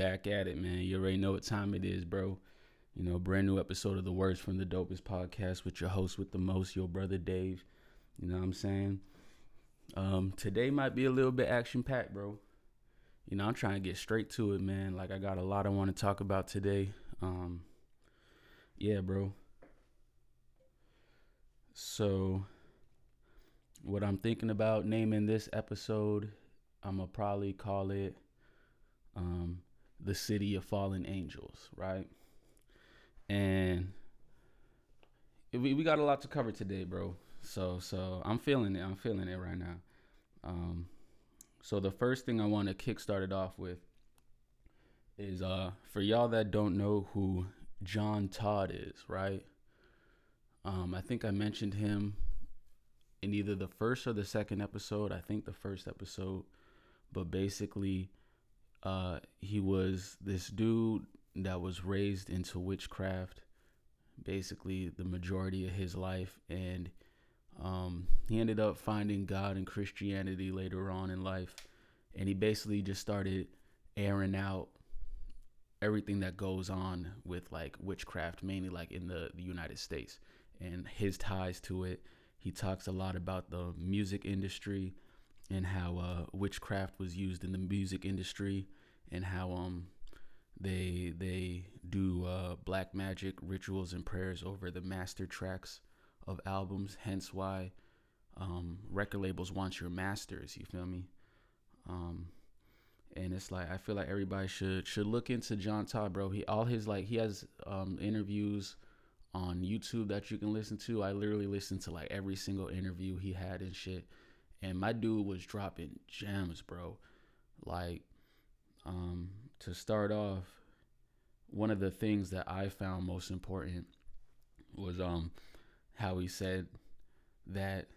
back at it, man. You already know what time it is, bro. You know, brand new episode of the Words from the Dopest podcast with your host with the most, your brother Dave. You know what I'm saying? Um, today might be a little bit action packed, bro. You know, I'm trying to get straight to it, man. Like I got a lot I want to talk about today. Um, yeah, bro. So, what I'm thinking about naming this episode, I'm gonna probably call it um, "The City of Fallen Angels," right? And we we got a lot to cover today, bro. So so I'm feeling it. I'm feeling it right now. Um, so the first thing I want to kickstart it off with is uh for y'all that don't know who John Todd is, right? Um, I think I mentioned him in either the first or the second episode. I think the first episode, but basically, uh, he was this dude that was raised into witchcraft, basically the majority of his life, and um, he ended up finding God and Christianity later on in life, and he basically just started airing out everything that goes on with like witchcraft, mainly like in the, the United States and his ties to it. He talks a lot about the music industry and how uh, witchcraft was used in the music industry and how um they they do uh, black magic rituals and prayers over the master tracks of albums. Hence why um, record labels want your masters. You feel me? Um, and it's like I feel like everybody should should look into John Todd, bro. He all his like he has um, interviews on YouTube that you can listen to. I literally listened to like every single interview he had and shit. And my dude was dropping gems, bro. Like, um, to start off, one of the things that I found most important was um how he said that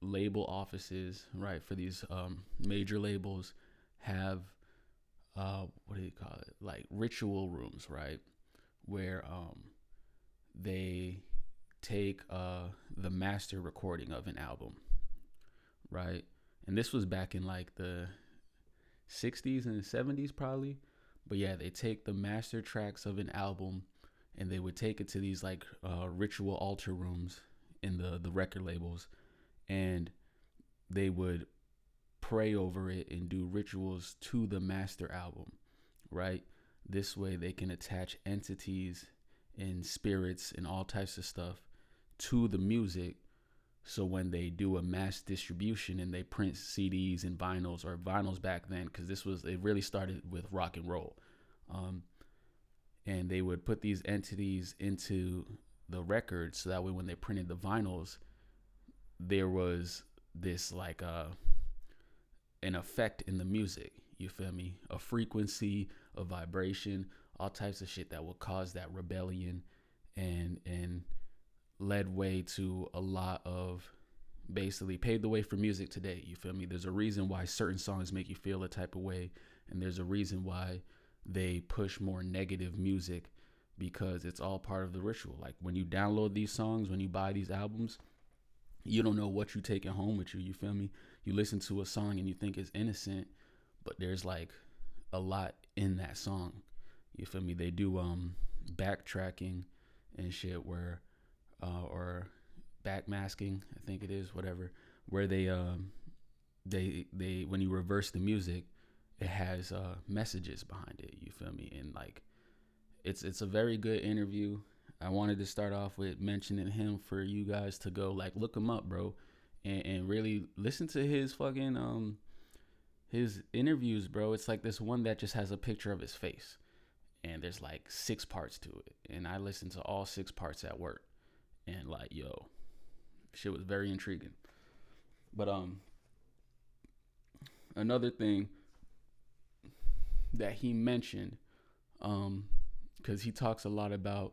label offices, right, for these um major labels have uh what do you call it? Like ritual rooms, right? Where um they take uh, the master recording of an album, right? And this was back in like the 60s and 70s, probably. But yeah, they take the master tracks of an album and they would take it to these like uh, ritual altar rooms in the, the record labels and they would pray over it and do rituals to the master album, right? This way they can attach entities and spirits and all types of stuff to the music. So when they do a mass distribution and they print CDs and vinyls or vinyls back then, because this was it really started with rock and roll, um, and they would put these entities into the records so that way when they printed the vinyls, there was this like uh an effect in the music. You feel me? A frequency, a vibration, all types of shit that will cause that rebellion and and led way to a lot of basically paved the way for music today. You feel me? There's a reason why certain songs make you feel a type of way, and there's a reason why they push more negative music because it's all part of the ritual. Like when you download these songs, when you buy these albums, you don't know what you're taking home with you. You feel me? You listen to a song and you think it's innocent, but there's like a lot in that song. You feel me? They do um backtracking and shit where uh or backmasking, I think it is, whatever, where they um they they when you reverse the music, it has uh messages behind it, you feel me? And like it's it's a very good interview. I wanted to start off with mentioning him for you guys to go like look him up, bro, and, and really listen to his fucking um his interviews, bro. It's like this one that just has a picture of his face and there's like six parts to it and i listened to all six parts at work and like yo shit was very intriguing. But um another thing that he mentioned um because he talks a lot about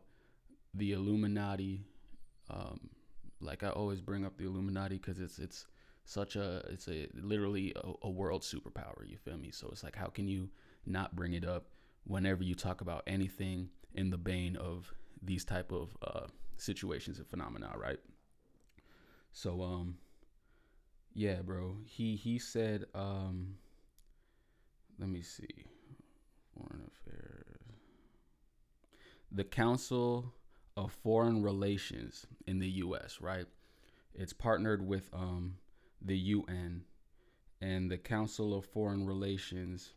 the illuminati um like i always bring up the illuminati because it's it's such a it's a literally a, a world superpower you feel me? So it's like how can you not bring it up whenever you talk about anything in the bane of these type of uh, situations and phenomena, right? So um yeah, bro. He he said um let me see. Foreign Affairs. The Council of Foreign Relations in the U.S. Right, it's partnered with um, the UN and the Council of Foreign Relations.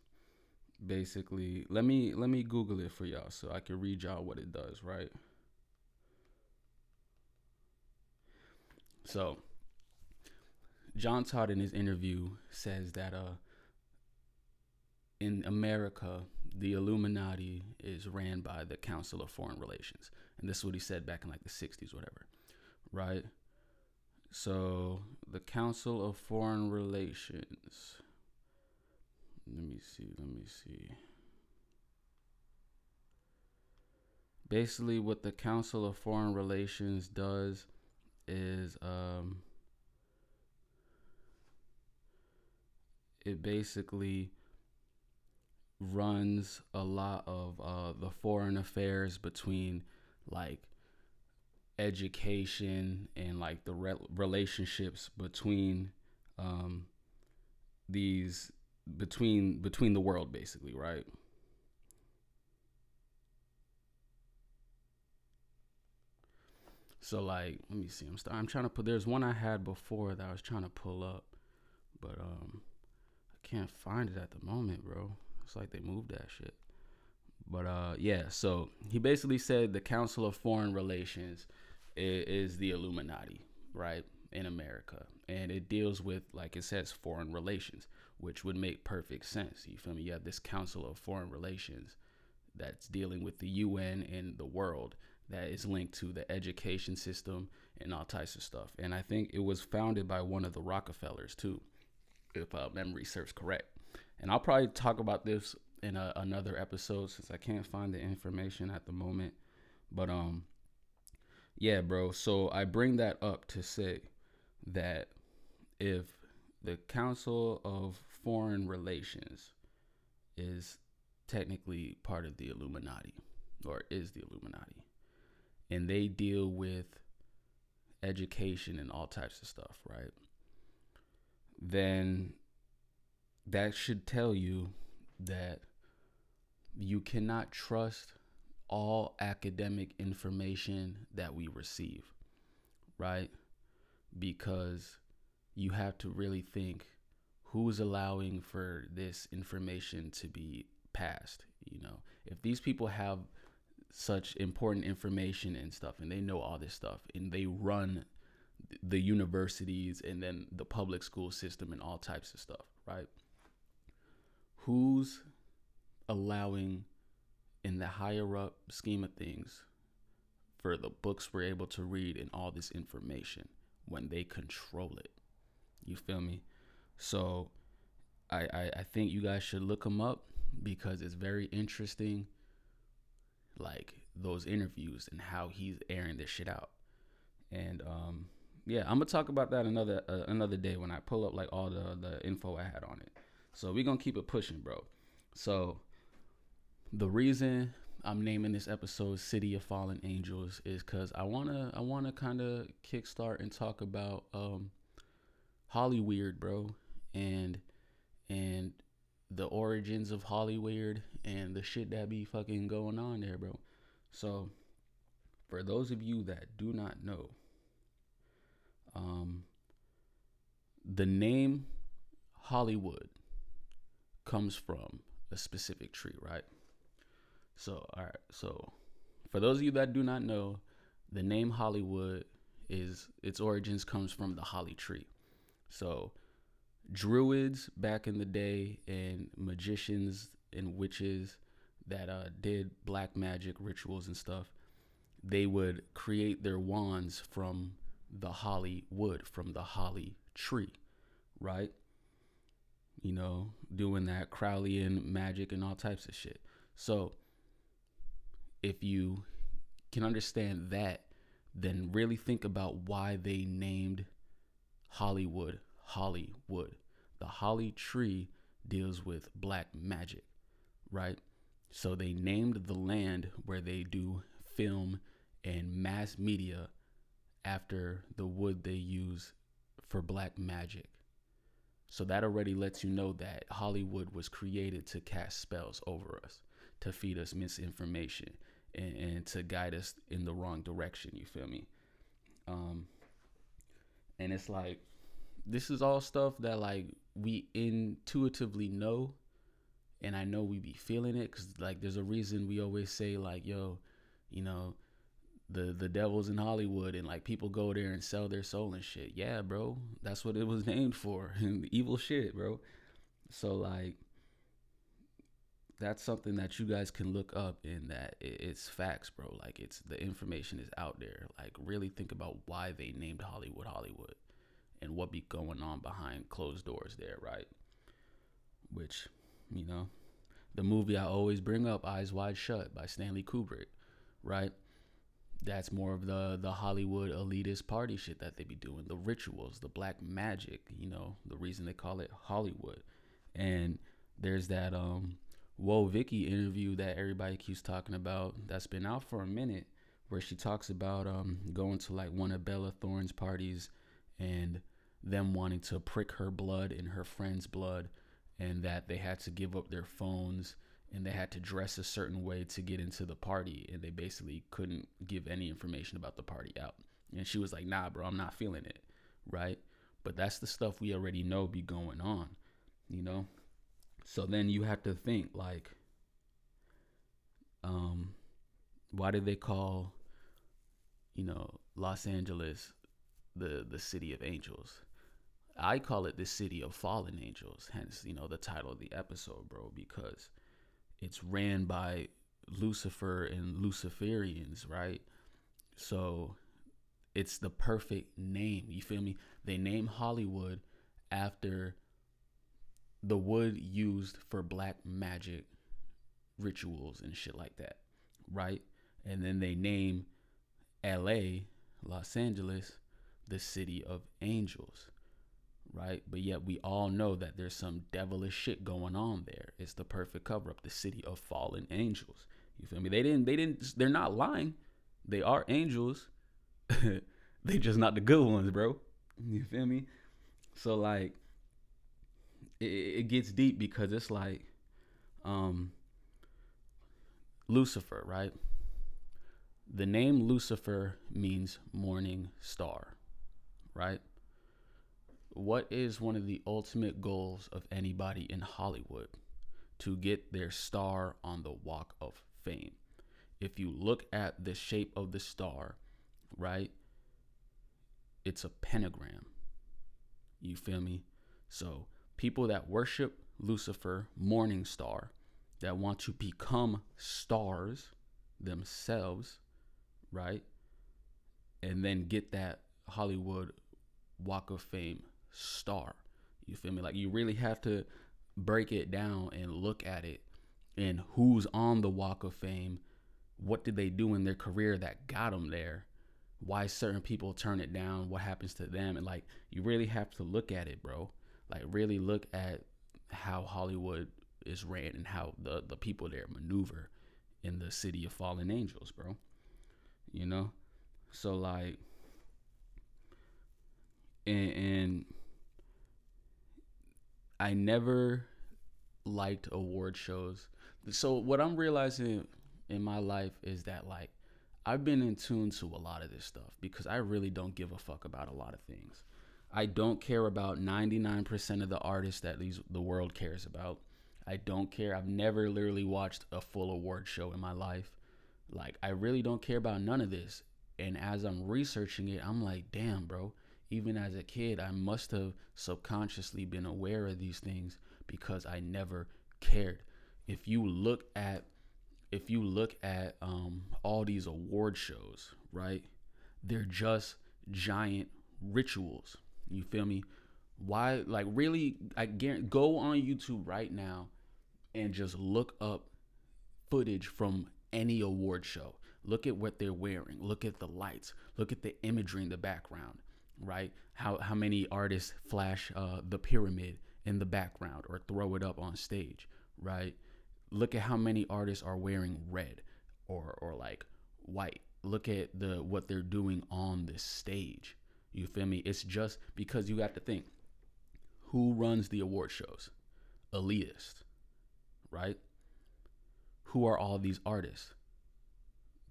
Basically, let me let me Google it for y'all so I can read y'all what it does. Right. So, John Todd in his interview says that uh, in America, the Illuminati is ran by the Council of Foreign Relations. And this is what he said back in like the 60s, whatever. Right? So, the Council of Foreign Relations. Let me see, let me see. Basically, what the Council of Foreign Relations does is um, it basically runs a lot of uh, the foreign affairs between like education and like the re- relationships between um, these between between the world basically right so like let me see i'm i'm trying to put there's one i had before that i was trying to pull up but um i can't find it at the moment bro it's like they moved that shit. But uh, yeah. So he basically said the Council of Foreign Relations is, is the Illuminati, right, in America, and it deals with, like it says, foreign relations, which would make perfect sense. You feel me? You have this Council of Foreign Relations that's dealing with the UN and the world that is linked to the education system and all types of stuff. And I think it was founded by one of the Rockefellers too, if uh, memory serves correct and I'll probably talk about this in a, another episode since I can't find the information at the moment. But um, yeah, bro. So I bring that up to say that if the Council of Foreign Relations is technically part of the Illuminati or is the Illuminati, and they deal with education and all types of stuff, right? Then that should tell you that you cannot trust all academic information that we receive, right? Because you have to really think who's allowing for this information to be passed. You know, if these people have such important information and stuff and they know all this stuff and they run the universities and then the public school system and all types of stuff, right? who's allowing in the higher up scheme of things for the books we're able to read and all this information when they control it? You feel me? So I, I, I think you guys should look them up because it's very interesting like those interviews and how he's airing this shit out and um yeah i'm gonna talk about that another uh, another day when i pull up like all the the info i had on it so we're gonna keep it pushing, bro. So the reason I'm naming this episode City of Fallen Angels is cause I wanna I wanna kinda kickstart and talk about um Hollyweird, bro. And and the origins of Hollyweird and the shit that be fucking going on there, bro. So for those of you that do not know, um the name Hollywood comes from a specific tree, right? So, all right. So, for those of you that do not know, the name Hollywood is its origins comes from the holly tree. So, druids back in the day and magicians and witches that uh, did black magic rituals and stuff, they would create their wands from the holly wood, from the holly tree, right? you know, doing that Crowleyan magic and all types of shit. So, if you can understand that, then really think about why they named Hollywood Hollywood. The holly tree deals with black magic, right? So they named the land where they do film and mass media after the wood they use for black magic So that already lets you know that Hollywood was created to cast spells over us, to feed us misinformation, and, and to guide us in the wrong direction. You feel me? Um, and it's like this is all stuff that like we intuitively know and i know we be feeling it because like there's a reason we always say like yo you know the the devil's in hollywood and like people go there and sell their soul and shit. Yeah bro that's what it was named for evil shit bro. So like that's something that you guys can look up in that it's facts bro. Like it's the information is out there. Like really think about why they named hollywood hollywood and what be going on behind closed doors there, right? Which, you know, the movie I always bring up, Eyes Wide Shut by Stanley Kubrick, right? That's more of the the Hollywood elitist party shit that they be doing, the rituals, the black magic, you know, the reason they call it Hollywood. And there's that um Woah Vicky interview that everybody keeps talking about that's been out for a minute where she talks about um going to like one of Bella Thorne's parties and them wanting to prick her blood and her friend's blood and that they had to give up their phones and they had to dress a certain way to get into the party and they basically couldn't give any information about the party out. And she was like nah bro i'm not feeling it right? But that's the stuff we already know be going on you know? So then you have to think like um why did they call you know los angeles the the city of angels. I call it the city of fallen angels, hence, you know, the title of the episode, bro, because it's ran by Lucifer and Luciferians, right? So it's the perfect name. You feel me? They name Hollywood after the wood used for black magic rituals and shit like that, right? And then they name LA, Los Angeles, the city of angels, right? But yet we all know that there's some devilish shit going on there. It's the perfect cover up, the city of fallen angels. You feel me? They didn't they didn't they're not lying. They are angels. they just not the good ones, bro. You feel me? So like it, it gets deep because it's like um Lucifer, right? The name Lucifer means morning star right? What is one of the ultimate goals of anybody in Hollywood? To get their star on the walk of fame. If you look at the shape of the star, right? It's a pentagram. You feel me? So, people that worship Lucifer, morning star, that want to become stars themselves, right? And then get that Hollywood Walk of Fame star. You feel me? Like you really have to break it down and look at it and who's on the Walk of Fame. What did they do in their career that got them there? Why certain people turn it down? What happens to them? And like you really have to look at it, bro. Like really look at how Hollywood is ran and how the the people there maneuver in the city of fallen angels, bro. You know? So like and, and I never liked award shows. So what I'm realizing in my life is that like I've been in tune to a lot of this stuff because I really don't give a fuck about a lot of things. I don't care about 99% of the artists that these the world cares about. I don't care. I've never literally watched a full award show in my life. Like I really don't care about none of this. And as I'm researching it, I'm like, "Damn, bro even as a kid, I must have subconsciously been aware of these things because I never cared. If you look at if you look at um, all these award shows, right? They're just giant rituals. You feel me? Why like really I guarantee go on YouTube right now and just look up footage from any award show. Look at what they're wearing. Look at the lights. Look at the imagery in the background right? How how many artists flash uh, the pyramid in the background or throw it up on stage, right? Look at how many artists are wearing red or or like white. Look at the what they're doing on the stage. You feel me? It's just because you got to think Who runs the award shows? Elitist, right? Who are all these artists?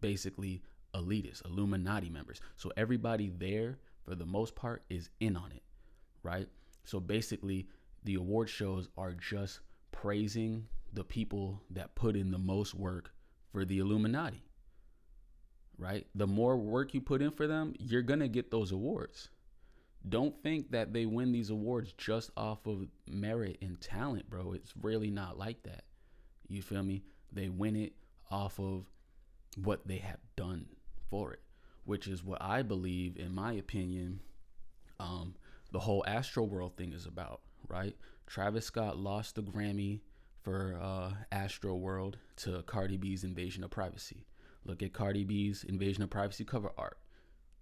Basically, elitists, Illuminati members. So everybody there, for the most part, is in on it, right? So basically, the award shows are just praising the people that put in the most work for the Illuminati, right? The more work you put in for them, you're going to get those awards. Don't think that they win these awards just off of merit and talent, bro. It's really not like that. You feel me? They win it off of what they have done for it, which is what I believe, in my opinion, um, the whole Astroworld thing is about, right? Travis Scott lost the Grammy for uh, Astroworld to Cardi B's Invasion of Privacy. Look at Cardi B's Invasion of Privacy cover art,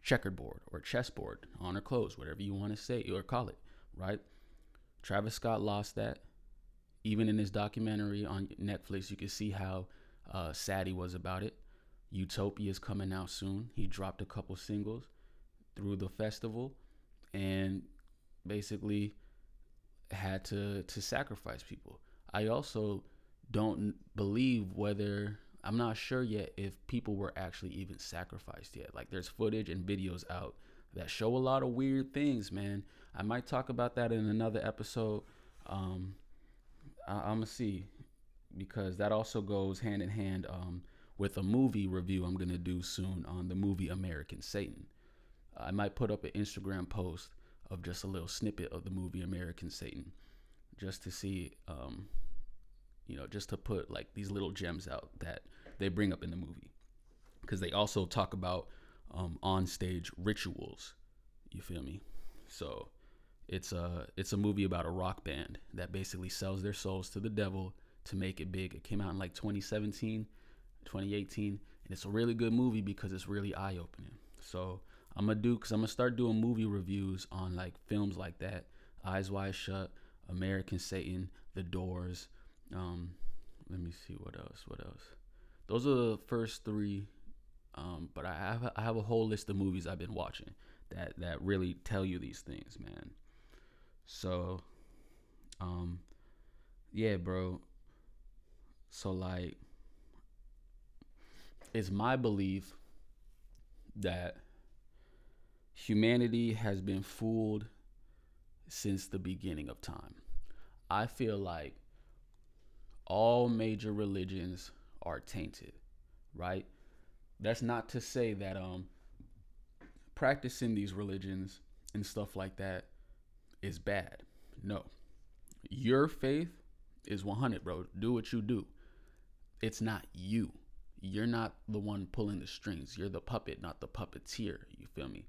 checkerboard or chessboard on her clothes, whatever you want to say or call it, right? Travis Scott lost that. Even in his documentary on Netflix, you can see how uh, sad he was about it. Utopia is coming out soon. He dropped a couple singles through the festival and basically had to to sacrifice people. I also don't believe whether I'm not sure yet if people were actually even sacrificed yet. Like there's footage and videos out that show a lot of weird things, man. I might talk about that in another episode. Um, I, am gonna see because that also goes hand in hand um, with a movie review I'm gonna do soon on the movie American Satan. I might put up an Instagram post of just a little snippet of the movie American Satan, just to see, um, you know, just to put like these little gems out that they bring up in the movie, because they also talk about um, on stage rituals. You feel me? So it's a it's a movie about a rock band that basically sells their souls to the devil to make it big. It came out in like 2017, 2018, and it's a really good movie because it's really eye opening. So I'm gonna do because I'm gonna start doing movie reviews on like films like that. Eyes Wide Shut, American Satan, The Doors. Um, let me see what else. What else? Those are the first three. Um, but I have I have a whole list of movies I've been watching that that really tell you these things, man. So, um, yeah, bro. So like, it's my belief that humanity has been fooled since the beginning of time. I feel like all major religions are tainted, right? That's not to say that um practicing these religions and stuff like that is bad. No. Your faith is 100, bro. Do what you do. It's not you. You're not the one pulling the strings. You're the puppet, not the puppeteer. You feel me?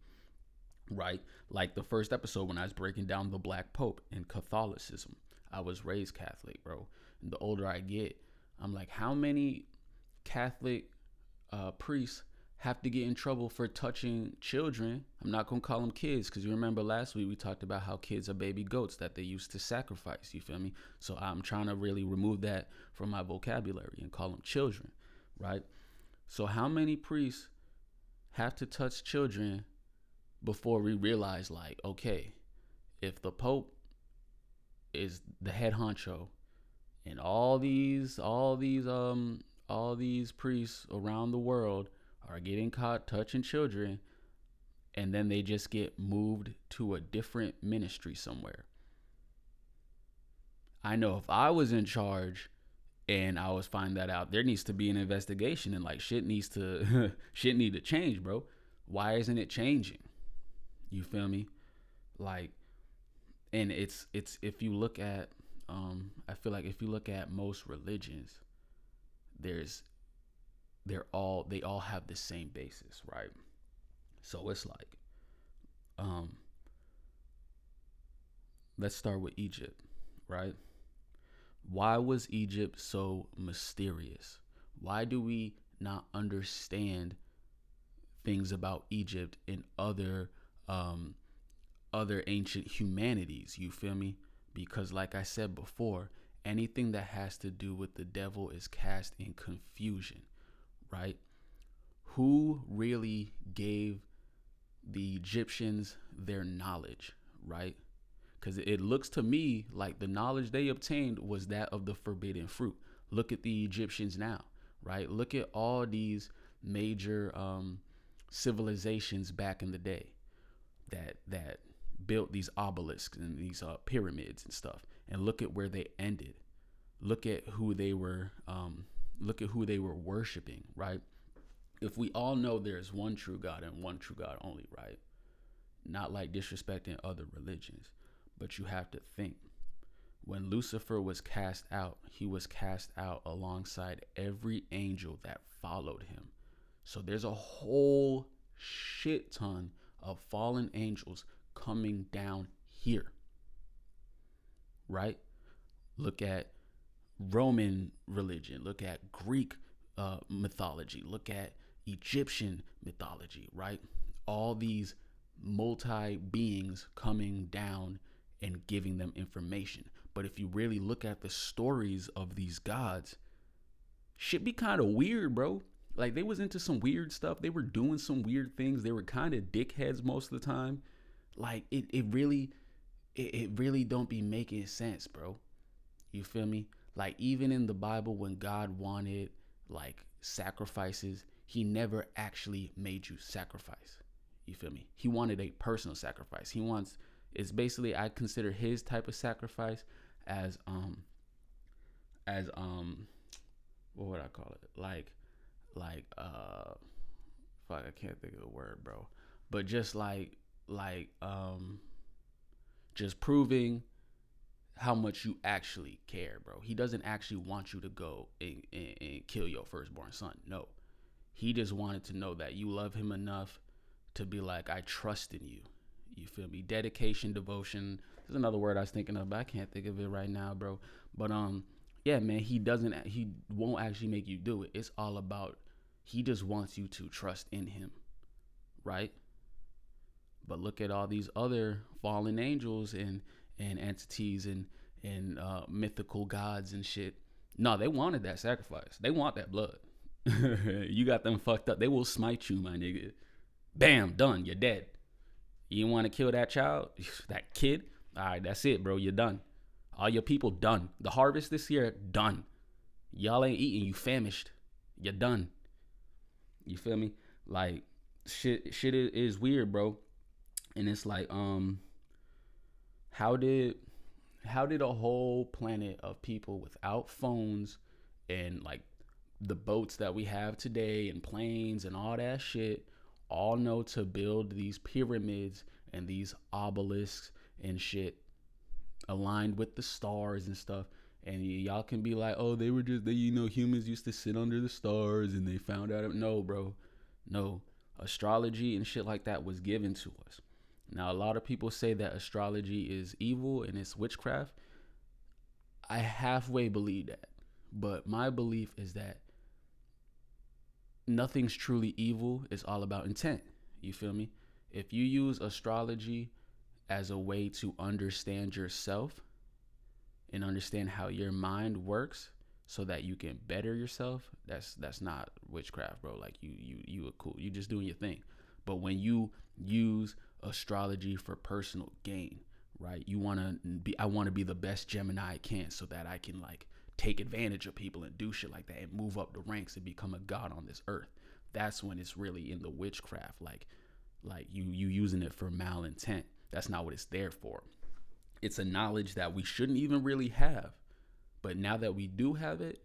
right? Like the first episode when I was breaking down the Black Pope and Catholicism. I was raised Catholic, bro. And the older I get, I'm like, how many Catholic uh, priests have to get in trouble for touching children? I'm not gonna call them kids because you remember last week we talked about how kids are baby goats that they used to sacrifice. You feel me? So I'm trying to really remove that from my vocabulary and call them children, right? So how many priests have to touch children before we realize like okay if the pope is the head honcho and all these all these um all these priests around the world are getting caught touching children and then they just get moved to a different ministry somewhere i know if i was in charge and i always find that out there needs to be an investigation and like shit needs to shit need to change bro why isn't it changing you feel me? Like and it's it's if you look at um I feel like if you look at most religions there's they're all they all have the same basis, right? So it's like um let's start with Egypt, right? Why was Egypt so mysterious? Why do we not understand things about Egypt and other um, other ancient humanities. You feel me? Because, like I said before, anything that has to do with the devil is cast in confusion, right? Who really gave the Egyptians their knowledge, right? Because it looks to me like the knowledge they obtained was that of the forbidden fruit. Look at the Egyptians now, right? Look at all these major um, civilizations back in the day that that built these obelisks and these uh, pyramids and stuff, and look at where they ended. Look at who they were. Um, look at who they were worshiping, right? If we all know there's one true God and one true God only, right? Not like disrespecting other religions, but you have to think. When Lucifer was cast out, he was cast out alongside every angel that followed him. So there's a whole shit ton of fallen angels coming down here. Right? Look at Roman religion, look at Greek uh, mythology, look at Egyptian mythology, right? All these multi beings coming down and giving them information. But if you really look at the stories of these gods, shit be kind of weird, bro. Like they was into some weird stuff. They were doing some weird things. They were kind of dickheads most of the time. Like it, it really, it, it really don't be making sense, bro. You feel me? Like even in the Bible, when God wanted like sacrifices, He never actually made you sacrifice. You feel me? He wanted a personal sacrifice. He wants it's basically I consider his type of sacrifice as um as um what would I call it? Like like uh fuck I can't think of the word, bro. But just like like um just proving how much you actually care, bro. He doesn't actually want you to go and, and, and, kill your firstborn son. No. He just wanted to know that you love him enough to be like, I trust in you. You feel me? Dedication, devotion. There's another word I was thinking of, but I can't think of it right now, bro. But um, yeah, man, he doesn't. He won't actually make you do it. It's all about. He just wants you to trust in him, right? But look at all these other fallen angels and and entities and and uh, mythical gods and shit. No, they wanted that sacrifice. They want that blood. you got them fucked up. They will smite you, my nigga. Bam, done. You're dead. You want to kill that child, that kid? All right, that's it, bro. You're done. All your people done. The harvest this year done. Y'all ain't eating. You famished. You're done. You feel me? Like shit. Shit is weird, bro. And it's like, um, how did how did a whole planet of people without phones and like the boats that we have today and planes and all that shit all know to build these pyramids and these obelisks and shit aligned with the stars and stuff. And y- y'all can be like, oh, they were just, they, you know, humans used to sit under the stars and they found out. No, bro. No. Astrology and shit like that was given to us. Now, a lot of people say that astrology is evil and it's witchcraft. I halfway believe that. But my belief is that nothing's truly evil. It's all about intent. You feel me? If you use astrology as a way to understand yourself and understand how your mind works so that you can better yourself, that's that's not witchcraft, bro. Like you you you are cool. You're just doing your thing. But when you use astrology for personal gain, right? You want to be I want to be the best Gemini I can so that I can like take advantage of people and do shit like that and move up the ranks and become a god on this earth. That's when it's really in the witchcraft, like like you you using it for malintent. That's not what it's there for. It's a knowledge that we shouldn't even really have. But now that we do have it,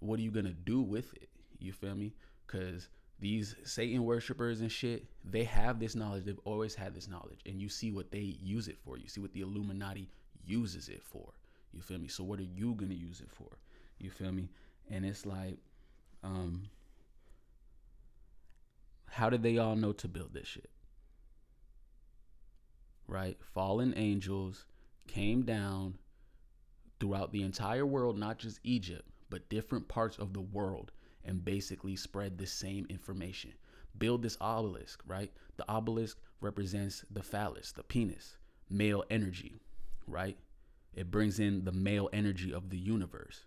what are you gonna do with it? You feel me? Cause these Satan worshippers and shit, they have this knowledge. They've always had this knowledge. And you see what they use it for. You see what the Illuminati uses it for. You feel me? So what are you gonna use it for? You feel me? And it's like, um, how did they all know to build this shit? Right? Fallen angels came down throughout the entire world, not just Egypt, but different parts of the world, and basically spread the same information. Build this obelisk, right? The obelisk represents the phallus, the penis, male energy, right? It brings in the male energy of the universe,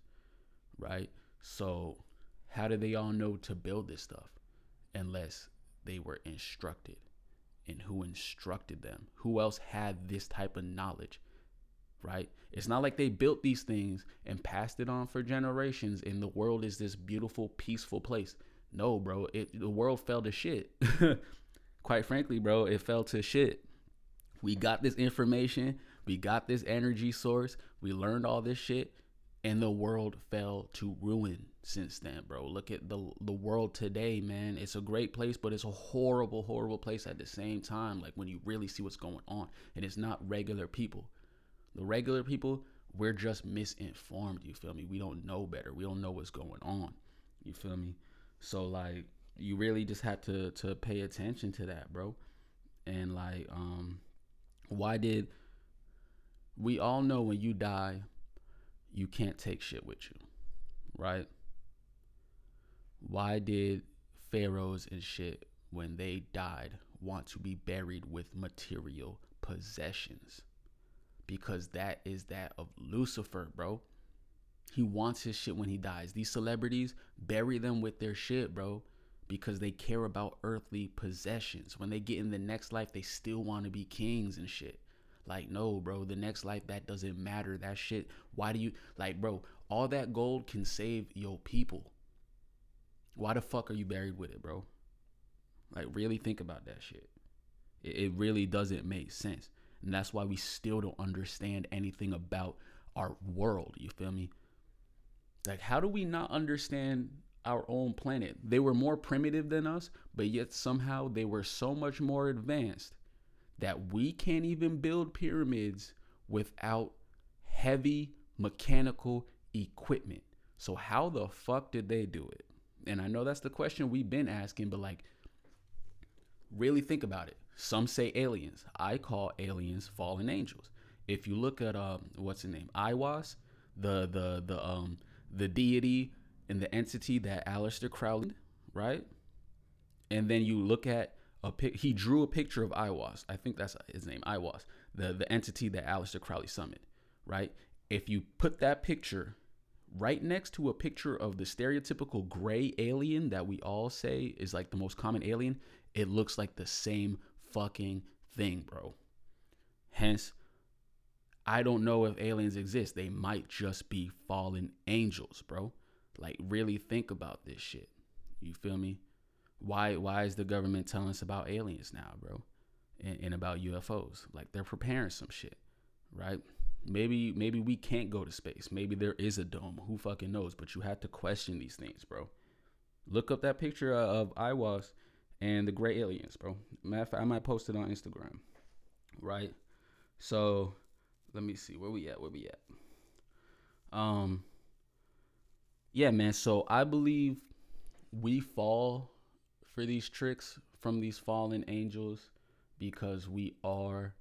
right? So, how do they all know to build this stuff unless they were instructed? And who instructed them? Who else had this type of knowledge right? It's not like they built these things and passed it on for generations and the world is this beautiful, peaceful place. No, bro, it the world fell to shit. Quite frankly, bro, it fell to shit. We got this information, we got this energy source, we learned all this shit, and the world fell to ruin since then, bro. Look at the the world today, man. It's a great place, but it's a horrible, horrible place at the same time. Like when you really see what's going on, and it's not regular people. The regular people, we're just misinformed. You feel me? We don't know better. We don't know what's going on. You feel me? So like, you really just have to to pay attention to that, bro. And like, um, why did we all know when you die, you can't take shit with you, right? Why did pharaohs and shit when they died want to be buried with material possessions? Because that is that of Lucifer, bro. He wants his shit when he dies. These celebrities bury them with their shit, bro, because they care about earthly possessions. When they get in the next life, they still want to be kings and shit. Like, no, bro, the next life, that doesn't matter. That shit, why do you, like, bro, all that gold can save your people. Why the fuck are you buried with it, bro? Like, really think about that shit. It, it really doesn't make sense. And that's why we still don't understand anything about our world. You feel me? Like, how do we not understand our own planet? They were more primitive than us, but yet somehow they were so much more advanced that we can't even build pyramids without heavy mechanical equipment. So, how the fuck did they do it? And I know that's the question we've been asking, but like, really think about it. Some say aliens. I call aliens fallen angels. If you look at uh, what's the name, Aiwass, the the the um the deity and the entity that Aleister Crowley, right? And then you look at a pic. He drew a picture of Aiwass. I think that's his name, Aiwass, the the entity that Aleister Crowley summoned, right? If you put that picture right next to a picture of the stereotypical gray alien that we all say is like the most common alien, it looks like the same fucking thing, bro. Hence, I don't know if aliens exist. They might just be fallen angels, bro. Like really think about this shit. You feel me? Why why is the government telling us about aliens now, bro? And, and about UFOs? Like they're preparing some shit, right? Maybe maybe we can't go to space. Maybe there is a dome. Who fucking knows? But you have to question these things, bro. Look up that picture of Aiwass and the gray aliens, bro. Matter of fact, I might post it on Instagram. Right? So let me see where we at. Where we at? Um. Yeah, man. So I believe we fall for these tricks from these fallen angels because we are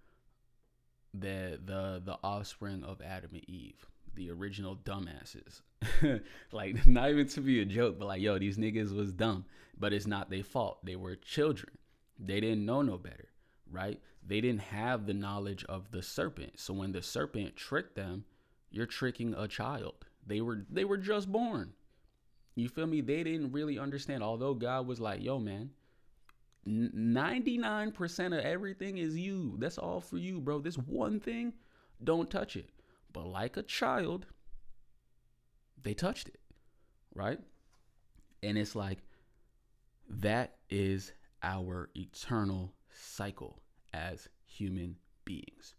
the the the offspring of Adam and Eve, the original dumbasses. like not even to be a joke, but like yo, these niggas was dumb, but it's not their fault. They were children. They didn't know no better, right? They didn't have the knowledge of the serpent. So when the serpent tricked them, you're tricking a child. They were they were just born. You feel me? They didn't really understand. Although God was like, "Yo, man, 99% of everything is you. That's all for you, bro. This one thing, don't touch it. But like a child, they touched it, right? And it's like that is our eternal cycle as human beings.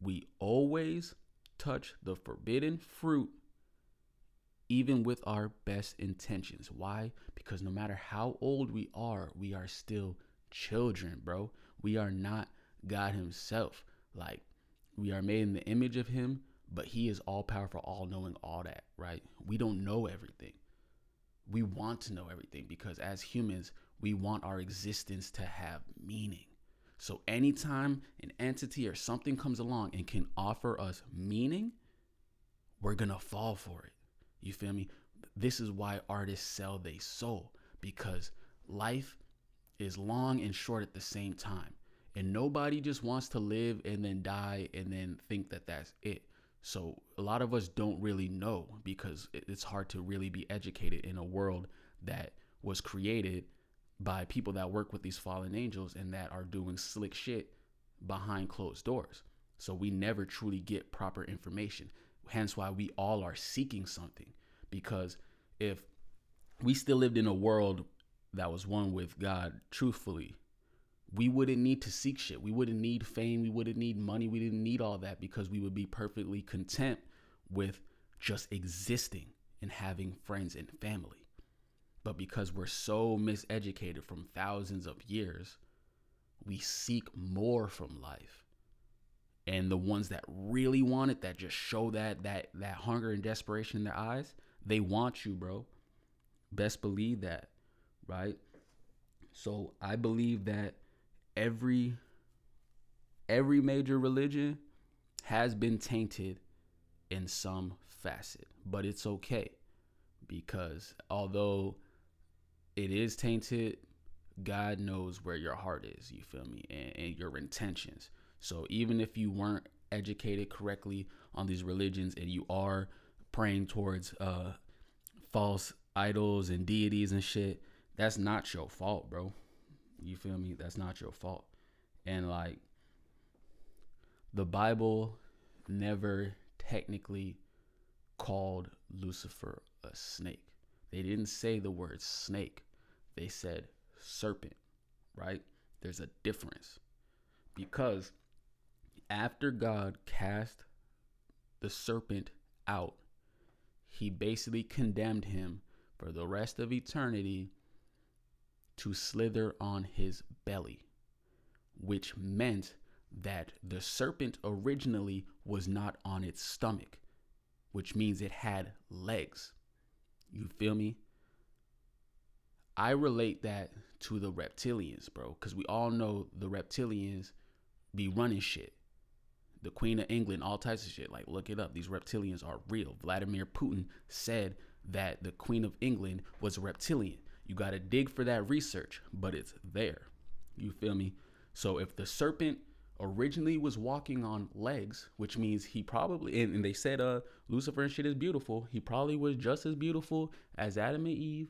We always touch the forbidden fruit even with our best intentions. Why? Because no matter how old we are, we are still children, bro. We are not God Himself. Like, we are made in the image of Him, but He is all powerful, all knowing, all that, right? We don't know everything. We want to know everything because as humans, we want our existence to have meaning. So, anytime an entity or something comes along and can offer us meaning, we're gonna fall for it you feel me? This is why artists sell their soul because life is long and short at the same time. And nobody just wants to live and then die and then think that that's it. So a lot of us don't really know because it's hard to really be educated in a world that was created by people that work with these fallen angels and that are doing slick shit behind closed doors. So we never truly get proper information. Hence why we all are seeking something. Because if we still lived in a world that was one with God, truthfully, we wouldn't need to seek shit. We wouldn't need fame. We wouldn't need money. We didn't need all that because we would be perfectly content with just existing and having friends and family. But because we're so miseducated from thousands of years, we seek more from life. And the ones that really want it, that just show that that that hunger and desperation in their eyes, they want you, bro. Best believe that, right? So I believe that every every major religion has been tainted in some facet, but it's okay because although it is tainted, God knows where your heart is, you feel me, and, and your intentions. So even if you weren't educated correctly on these religions and you are praying towards uh, false idols and deities and shit, that's not your fault, bro. You feel me? That's not your fault. And like the Bible never technically called Lucifer a snake. They didn't say the word snake. They said serpent, right? There's a difference. Because after God cast the serpent out, he basically condemned him for the rest of eternity to slither on his belly, which meant that the serpent originally was not on its stomach, which means it had legs. You feel me? I relate that to the reptilians, bro, because we all know the reptilians be running shit. The Queen of England, all types of shit. Like, look it up. These reptilians are real. Vladimir Putin said that the Queen of England was a reptilian. You got to dig for that research, but it's there. You feel me? So if the serpent originally was walking on legs, which means he probably and, and, they said uh Lucifer and shit is beautiful. He probably was just as beautiful as Adam and Eve.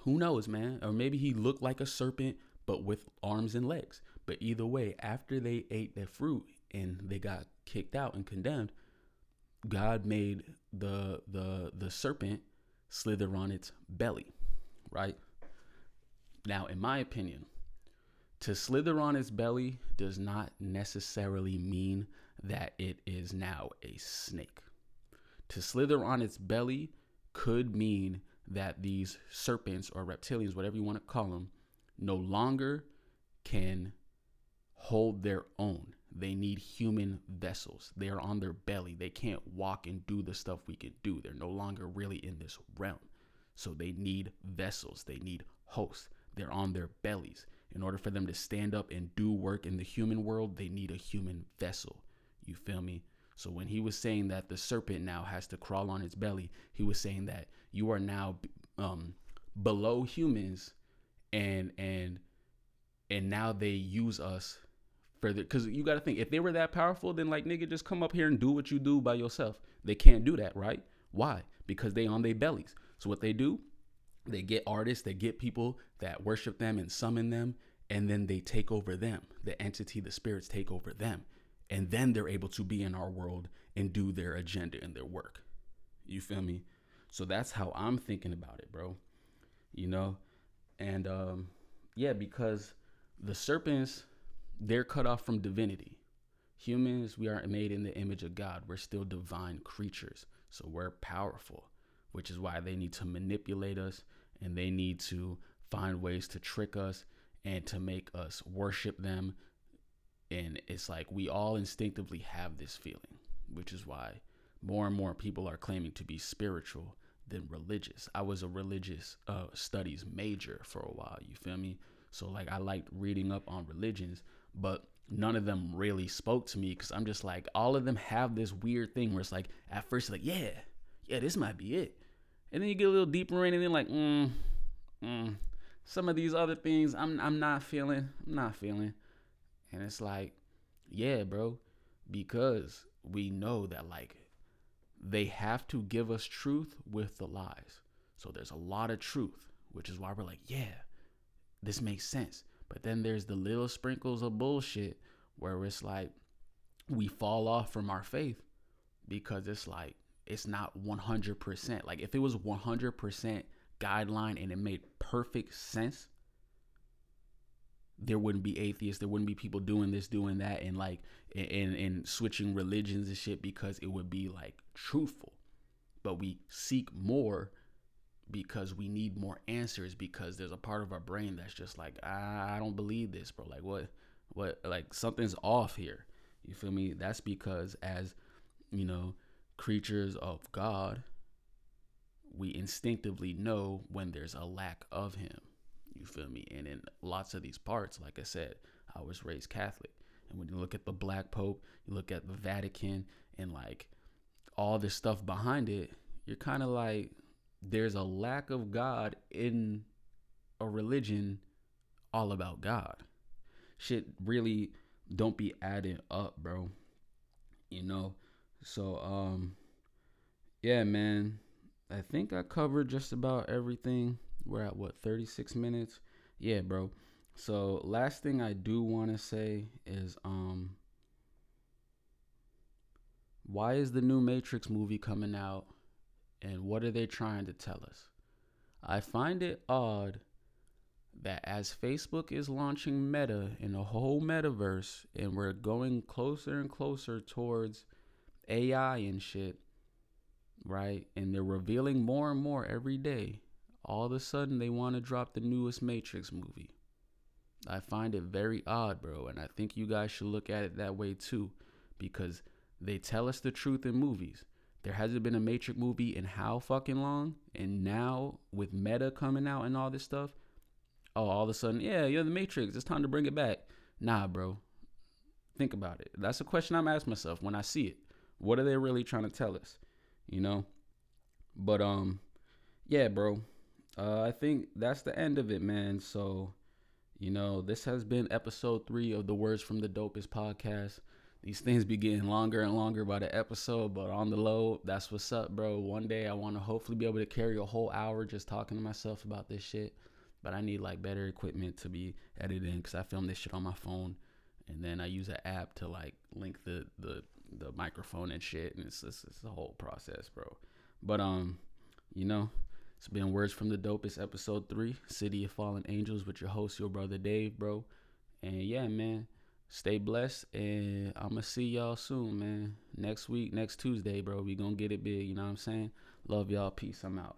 Who knows, man? Or maybe he looked like a serpent but with arms and legs. But either way, after they ate the fruit and they got kicked out and condemned, God made the the the serpent slither on its belly right? Now, in my opinion, to slither on its belly does not necessarily mean that it is now a snake. To slither on its belly could mean that these serpents or reptilians, whatever you want to call them, no longer can hold their own. They need human vessels. They are on their belly. They can't walk and do the stuff we can do. They're no longer really in this realm. So they need vessels, they need hosts. They're on their bellies. In order for them to stand up and do work in the human world, they need a human vessel. You feel me? So when he was saying that the serpent now has to crawl on its belly, he was saying that you are now um, below humans, and and and now they use us for the because you got to think if they were that powerful, then like nigga, just come up here and do what you do by yourself. They can't do that, right? Why? Because they on their bellies. So what they do, they get artists, they get people that worship them and summon them, and then they take over them. The entity, the spirits take over them. And then they're able to be in our world and do their agenda and their work. You feel me? So that's how I'm thinking about it, bro. You know? And um yeah, because the serpents, they're cut off from divinity. Humans, we aren't made in the image of God. We're still divine creatures. So we're powerful which is why they need to manipulate us and they need to find ways to trick us and to make us worship them. And it's like we all instinctively have this feeling, which is why more and more people are claiming to be spiritual than religious. I was a religious uh, studies major for a while, you feel me? So, like, I liked reading up on religions, but none of them really spoke to me because I'm just like, all of them have this weird thing where it's like, at first, like, yeah, yeah, this might be it. And then you get a little deeper in, and then like, mm, mm, some of these other things I'm I'm not feeling. I'm not feeling. And it's like, yeah, bro, because we know that like they have to give us truth with the lies. So there's a lot of truth, which is why we're like, yeah, this makes sense. But then there's the little sprinkles of bullshit where it's like, we fall off from our faith because it's like it's not 100%. Like if it was 100% guideline and it made perfect sense, there wouldn't be atheists, there wouldn't be people doing this, doing that and like and and switching religions and shit because it would be like truthful. But we seek more because we need more answers because there's a part of our brain that's just like I don't believe this, bro. Like what what like something's off here. You feel me? That's because as you know, creatures of God, we instinctively know when there's a lack of him. You feel me? And in lots of these parts, like I said, I was raised Catholic. And when you look at the Black Pope, you look at the Vatican and like all this stuff behind it, you're kind of like, there's a lack of God in a religion all about God. Shit really don't be adding up, bro. You know? So um yeah, man. I think I covered just about everything. We're at what 36 minutes. Yeah, bro. So last thing I do want to say is um why is the new Matrix movie coming out and what are they trying to tell us? I find it odd that as Facebook is launching Meta in a whole metaverse and we're going closer and closer towards AI and shit, right? And they're revealing more and more every day. All of a sudden, they want to drop the newest Matrix movie. I find it very odd, bro. And I think you guys should look at it that way too, because they tell us the truth in movies. There hasn't been a Matrix movie in how fucking long? And now with Meta coming out and all this stuff, oh, all of a sudden, yeah, you're the Matrix. It's time to bring it back. Nah, bro. Think about it. That's a question I'm asking myself when I see it. What are they really trying to tell us? You know? But um yeah, bro. Uh I think that's the end of it, man. So, you know, this has been episode 3 of the Words from the Dopest podcast. These things be getting longer and longer by the episode, but on the low, that's what's up, bro. One day I want to hopefully be able to carry a whole hour just talking to myself about this shit. But I need like better equipment to be editing because I film this shit on my phone, and then I use an app to like link the the the microphone and shit, and it's it's, it's a whole process, bro. But um, you know, it's been words from the dopest episode three, City of Fallen Angels, with your host, your brother Dave, bro. And yeah, man, stay blessed, and I'ma see y'all soon, man. Next week, next Tuesday, bro. We gonna get it big. You know what I'm saying? Love y'all. Peace. I'm out.